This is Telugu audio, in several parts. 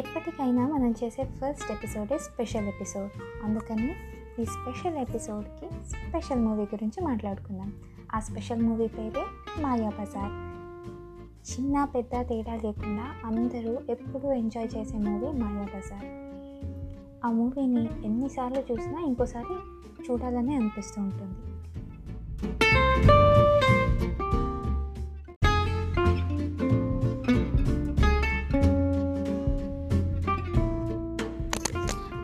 ఎప్పటికైనా మనం చేసే ఫస్ట్ ఎపిసోడే స్పెషల్ ఎపిసోడ్. అందుకని ఈ స్పెషల్ ఎపిసోడ్కి స్పెషల్ మూవీ గురించి మాట్లాడుకుందాం. ఆ స్పెషల్ మూవీ పేరే మాయా బజార్. చిన్న పెద్ద తేడా లేకుండా అందరూ ఎప్పుడూ ఎంజాయ్ చేసే మూవీ మాయా బజార్. ఆ మూవీని ఎన్నిసార్లు చూసినా ఇంకోసారి చూడాలని అనిపిస్తూ ఉంటుంది.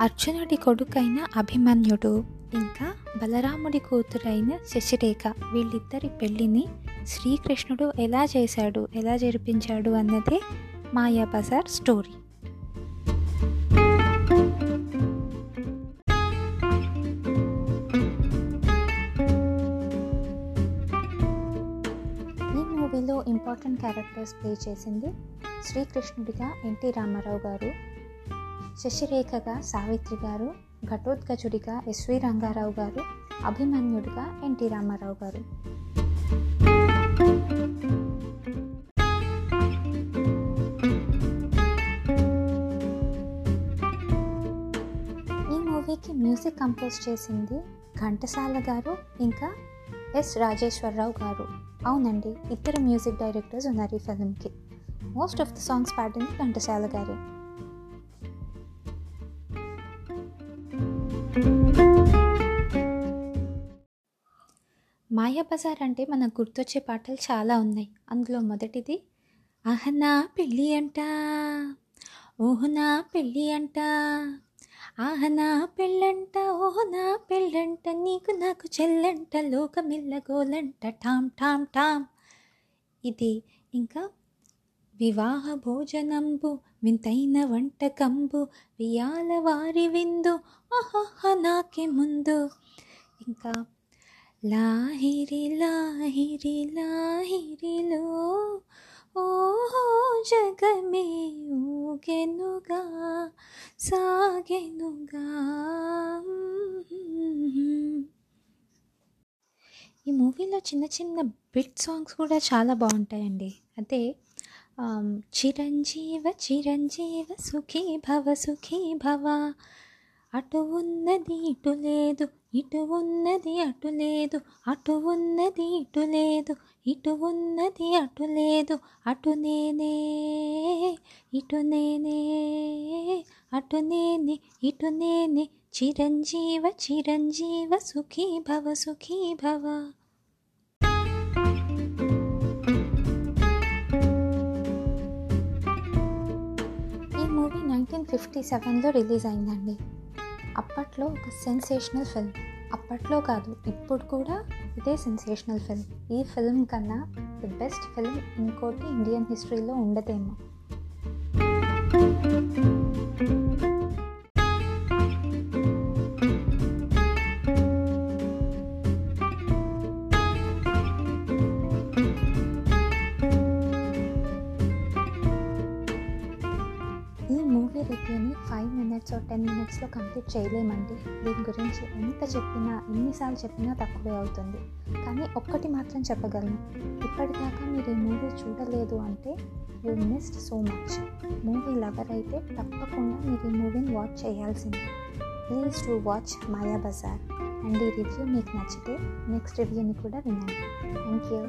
అర్జునుడి కొడుకైన అభిమన్యుడు ఇంకా బలరాముడి కూతురైన శశిరేఖ వీళ్ళిద్దరి పెళ్ళిని శ్రీకృష్ణుడు ఎలా చేశాడు ఎలా జరిపించాడు అన్నదే మాయా బజార్ స్టోరీ. ఈ మూవీలో ఇంపార్టెంట్ క్యారెక్టర్స్ ప్లే చేసింది శ్రీకృష్ణుడిగా ఎన్టీ రామారావు గారు. శశిరేఖగా సావిత్రి గారు ఘటోత్కచుడిగా ఎస్వి రంగారావు గారు అభిమన్యుడిగా ఎన్టీ రామారావు గారు. ఈ మూవీకి మ్యూజిక్ కంపోజ్ చేసింది ఘంటసాల గారు ఇంకా ఎస్ రాజేశ్వరరావు గారు. అవునండి ఇద్దరు మ్యూజిక్ డైరెక్టర్స్ ఉన్నారు ఈ ఫిల్మ్కి. మోస్ట్ ఆఫ్ ద సాంగ్స్ పాడింది ఘంటసాల గారే. మాయా బజార్ అంటే మనకు గుర్తొచ్చే పాటలు చాలా ఉన్నాయి. అందులో మొదటిది అహనా పెళ్ళి అంట ఓహనా పెళ్ళి అంట ఆహనా పెళ్ళంట ఓహనా పెళ్ళంట నీకు నాకు చెల్లంట లోకమిల్ల గోలంట ఠామ్ ఠామ్ ఠామ్ ఇది ఇంకా వివాహ భోజనంబు వింతైన వంటకంబు వియాల వారి విందు ఆహా నాకే ముందు. ఇంకా లాహిరి లాహిరి లాహిరిలో ఓహో జగమే ఊగెనుగా సాగెనుగా. ఈ మూవీలో చిన్న చిన్న బిట్ సాంగ్స్ కూడా చాలా బాగుంటాయండి. అదే చిరంజీవ చిరంజీవ సుఖీ భవ సుఖీ భవ అటు ఉన్నది ఇటు లేదు ఇటు ఉన్నది అటు లేదు. అటు ఉన్నది ఇటు లేదు. ఇటు ఉన్నది అటు లేదు. అటు నేనే ఇటు నేనే. అటు నేనే ఇటు నేనే. చిరంజీవ చిరంజీవ సుఖీ భవ సుఖీ భవ ఈ మూవీ నైన్టీన్ ఫిఫ్టీ సెవెన్లో రిలీజ్ అయిందండి. అప్పట్లో ఒక సెన్సేషనల్ ఫిల్మ్ అప్పట్లో కాదు ఇప్పుడు కూడా ఇదే సెన్సేషనల్ ఫిల్మ్ ఈ ఫిల్మ్ కన్నా ది బెస్ట్ ఫిల్మ్ ఇంకోటి ఇండియన్ హిస్టరీలో ఉండదేమో. ఫైవ్ మినిట్స్ టెన్ మినిట్స్లో కంప్లీట్ చేయలేమండి. దీని గురించి ఎంత చెప్పినా ఎన్నిసార్లు చెప్పినా తక్కువే అవుతుంది. కానీ ఒక్కటి మాత్రం చెప్పగలను. ఇప్పటిదాకా మీరు ఈ మూవీ చూడలేదు అంటే you missed so much. Movie lover అయితే తప్పకుండా మీరు ఈ మూవీని వాచ్ చేయాల్సిందే. Please to watch Maya Bazar. And ఈ రివ్యూ మీకు నచ్చితే నెక్స్ట్ రివ్యూని కూడా వినండి. Thank you